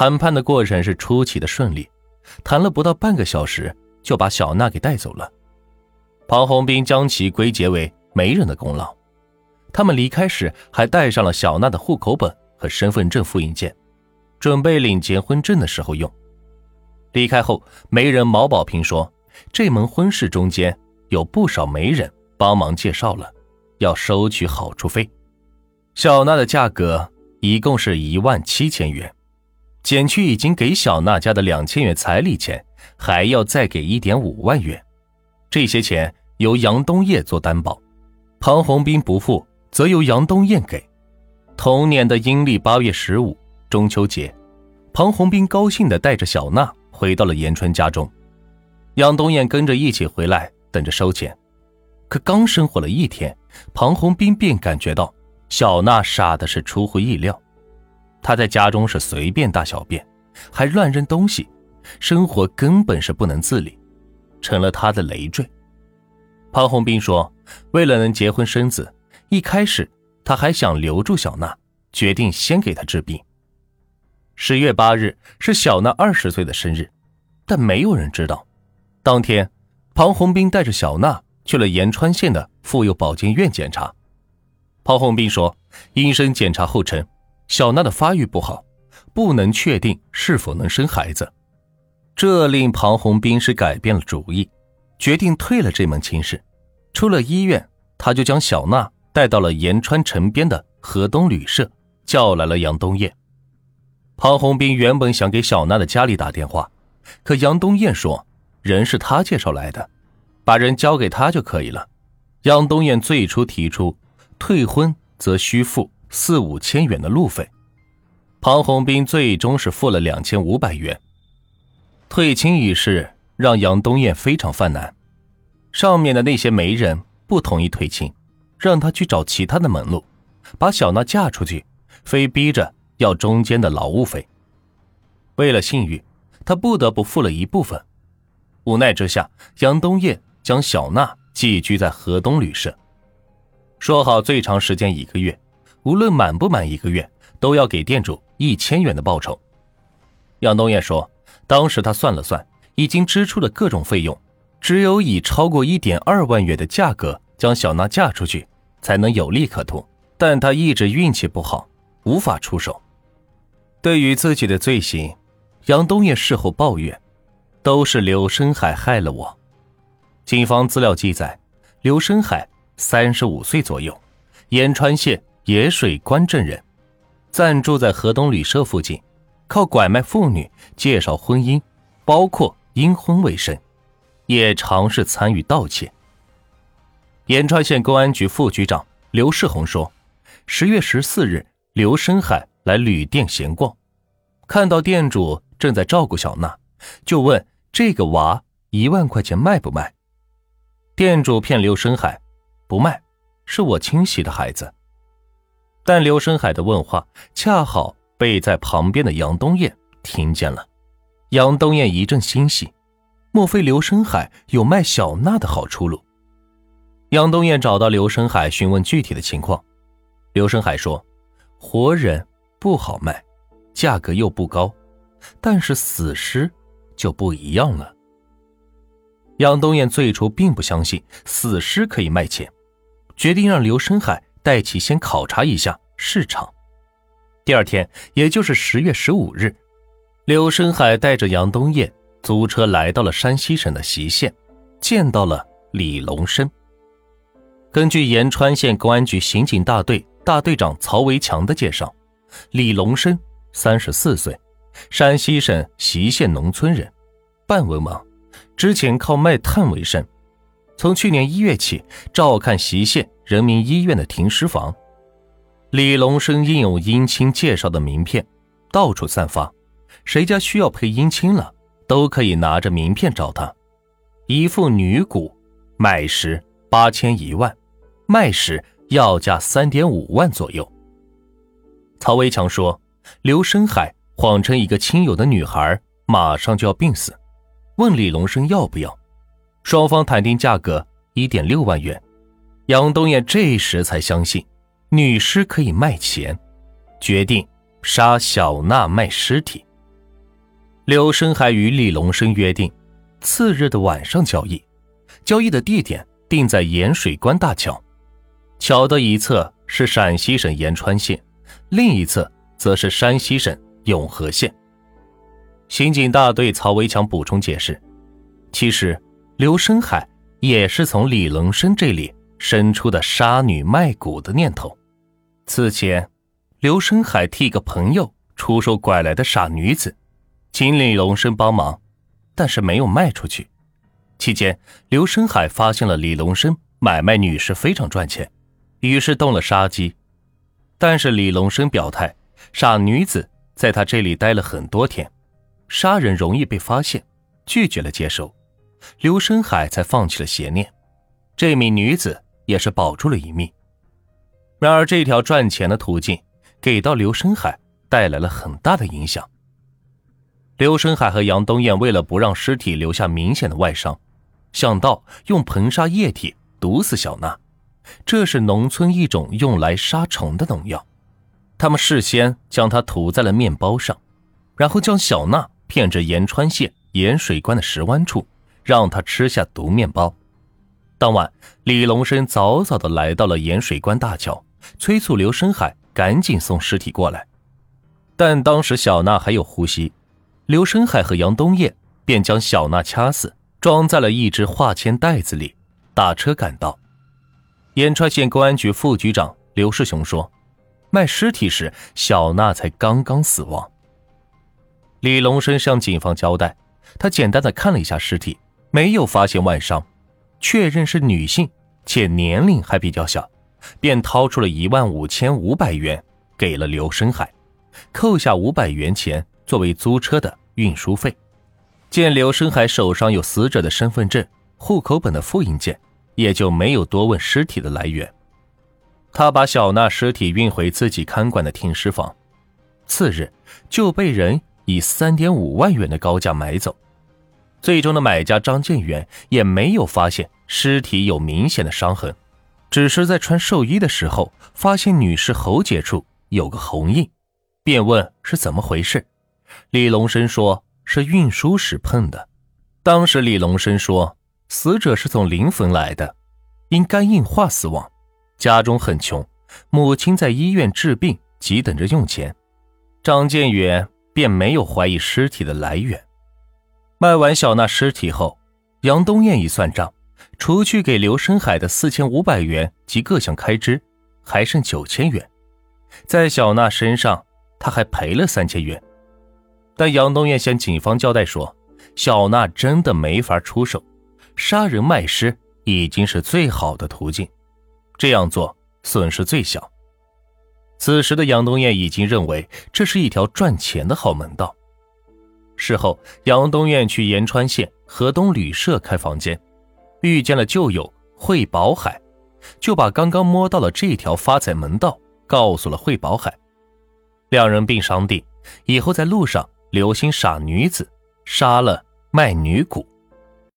谈判的过程是出奇的顺利，谈了不到半个小时就把小娜给带走了。庞红兵将其归结为媒人的功劳。他们离开时还带上了小娜的户口本和身份证复印件，准备领结婚证的时候用。离开后，媒人毛宝平说：“这门婚事中间有不少媒人帮忙介绍了，要收取好处费。小娜的价格一共是一万七千元，减去已经给小娜家的两千元彩礼钱，还要再给一点五万元。这些钱由杨东业做担保，庞红兵不付，则由杨东燕给。同年的阴历八月十五，中秋节，庞红兵高兴地带着小娜。”回到了延春家中，杨东燕跟着一起回来，等着收钱。可刚生活了一天，庞红斌便感觉到小娜傻的是出乎意料。他在家中是随便大小便，还乱扔东西，生活根本是不能自理，成了他的累赘。庞红斌说：“为了能结婚生子，一开始他还想留住小娜，决定先给她治病。”十月八日是小娜二十岁的生日，但没有人知道。当天，庞红兵带着小娜去了延川县的妇幼保健院检查。庞红兵说，医生检查后称，小娜的发育不好，不能确定是否能生孩子。这令庞红兵是改变了主意，决定退了这门亲事。出了医院，他就将小娜带到了延川城边的河东旅社，叫来了杨东燕。庞红兵原本想给小娜的家里打电话，可杨东燕说人是他介绍来的，把人交给他就可以了。杨东燕最初提出退婚则需付四五千元的路费，庞红兵最终是付了两千五百元。退亲一事让杨东燕非常犯难，上面的那些媒人不同意退亲，让他去找其他的门路，把小娜嫁出去，非逼着。要中间的劳务费。为了信誉，他不得不付了一部分。无奈之下，杨东燕将小娜寄居在河东旅社，说好最长时间一个月，无论满不满一个月，都要给店主一千元的报酬。杨东业说，当时他算了算，已经支出的各种费用，只有以超过一点二万元的价格将小娜嫁出去，才能有利可图。但他一直运气不好，无法出手。对于自己的罪行，杨东业事后抱怨：“都是刘深海害了我。”警方资料记载，刘深海三十五岁左右，延川县野水关镇人，暂住在河东旅社附近，靠拐卖妇女、介绍婚姻，包括阴婚为生，也尝试参与盗窃。延川县公安局副局长刘世红说：“十月十四日，刘深海。”来旅店闲逛，看到店主正在照顾小娜，就问这个娃一万块钱卖不卖？店主骗刘深海，不卖，是我亲戚的孩子。但刘深海的问话恰好被在旁边的杨东燕听见了，杨东燕一阵欣喜，莫非刘深海有卖小娜的好出路？杨东燕找到刘深海询问具体的情况，刘深海说：“活人。”不好卖，价格又不高，但是死尸就不一样了。杨东燕最初并不相信死尸可以卖钱，决定让刘深海带其先考察一下市场。第二天，也就是十月十五日，刘深海带着杨东燕租车来到了山西省的隰县，见到了李龙生。根据延川县公安局刑警大队大队长曹维强的介绍。李龙生，三十四岁，山西省隰县农村人，半文盲，之前靠卖炭为生。从去年一月起，照看隰县人民医院的停尸房。李龙生印有姻亲介绍的名片，到处散发，谁家需要配姻亲了，都可以拿着名片找他。一副女骨，买时八千一万，卖时要价三点五万左右。曹维强说：“刘深海谎称一个亲友的女孩马上就要病死，问李龙生要不要。双方谈定价格一点六万元。杨东燕这时才相信女尸可以卖钱，决定杀小娜卖尸体。刘深海与李龙生约定，次日的晚上交易，交易的地点定在盐水关大桥，桥的一侧是陕西省延川县，另一侧则是山西省永和县。刑警大队曹维强补充解释，其实刘深海也是从李龙生这里生出的杀女卖骨的念头。此前，刘生海替一个朋友出售拐来的傻女子。请李龙生帮忙，但是没有卖出去。期间，刘生海发现了李龙生买卖女士非常赚钱，于是动了杀机。但是李龙生表态，傻女子在他这里待了很多天，杀人容易被发现，拒绝了接受。刘生海才放弃了邪念，这名女子也是保住了一命。然而，这条赚钱的途径给到刘生海带来了很大的影响。刘生海和杨东艳为了不让尸体留下明显的外伤，想到用硼砂液体毒死小娜，这是农村一种用来杀虫的农药。他们事先将它涂在了面包上，然后将小娜骗至延川县盐水关的石湾处，让她吃下毒面包。当晚，李龙生早早的来到了盐水关大桥，催促刘深海赶紧送尸体过来，但当时小娜还有呼吸。刘深海和杨东艳便将小娜掐死，装在了一只化纤袋子里，打车赶到。延川县公安局副局长刘世雄说：“卖尸体时，小娜才刚刚死亡。”李龙生向警方交代，他简单的看了一下尸体，没有发现外伤，确认是女性，且年龄还比较小，便掏出了一万五千五百元给了刘生海，扣下五百元钱作为租车的。运输费。见刘生海手上有死者的身份证、户口本的复印件，也就没有多问尸体的来源。他把小娜尸体运回自己看管的停尸房，次日就被人以三点五万元的高价买走。最终的买家张建元也没有发现尸体有明显的伤痕，只是在穿寿衣的时候发现女士喉结处有个红印，便问是怎么回事。李龙生说：“是运输时碰的。”当时李龙生说：“死者是从临汾来的，因肝硬化死亡，家中很穷，母亲在医院治病，急等着用钱。”张建远便没有怀疑尸体的来源。卖完小娜尸体后，杨东艳一算账，除去给刘深海的四千五百元及各项开支，还剩九千元。在小娜身上，他还赔了三千元。但杨东艳向警方交代说：“小娜真的没法出手，杀人卖尸已经是最好的途径，这样做损失最小。”此时的杨东艳已经认为这是一条赚钱的好门道。事后，杨东院去延川县河东旅社开房间，遇见了旧友惠宝海，就把刚刚摸到了这条发财门道告诉了惠宝海，两人并商定以后在路上。留心傻女子，杀了卖女骨。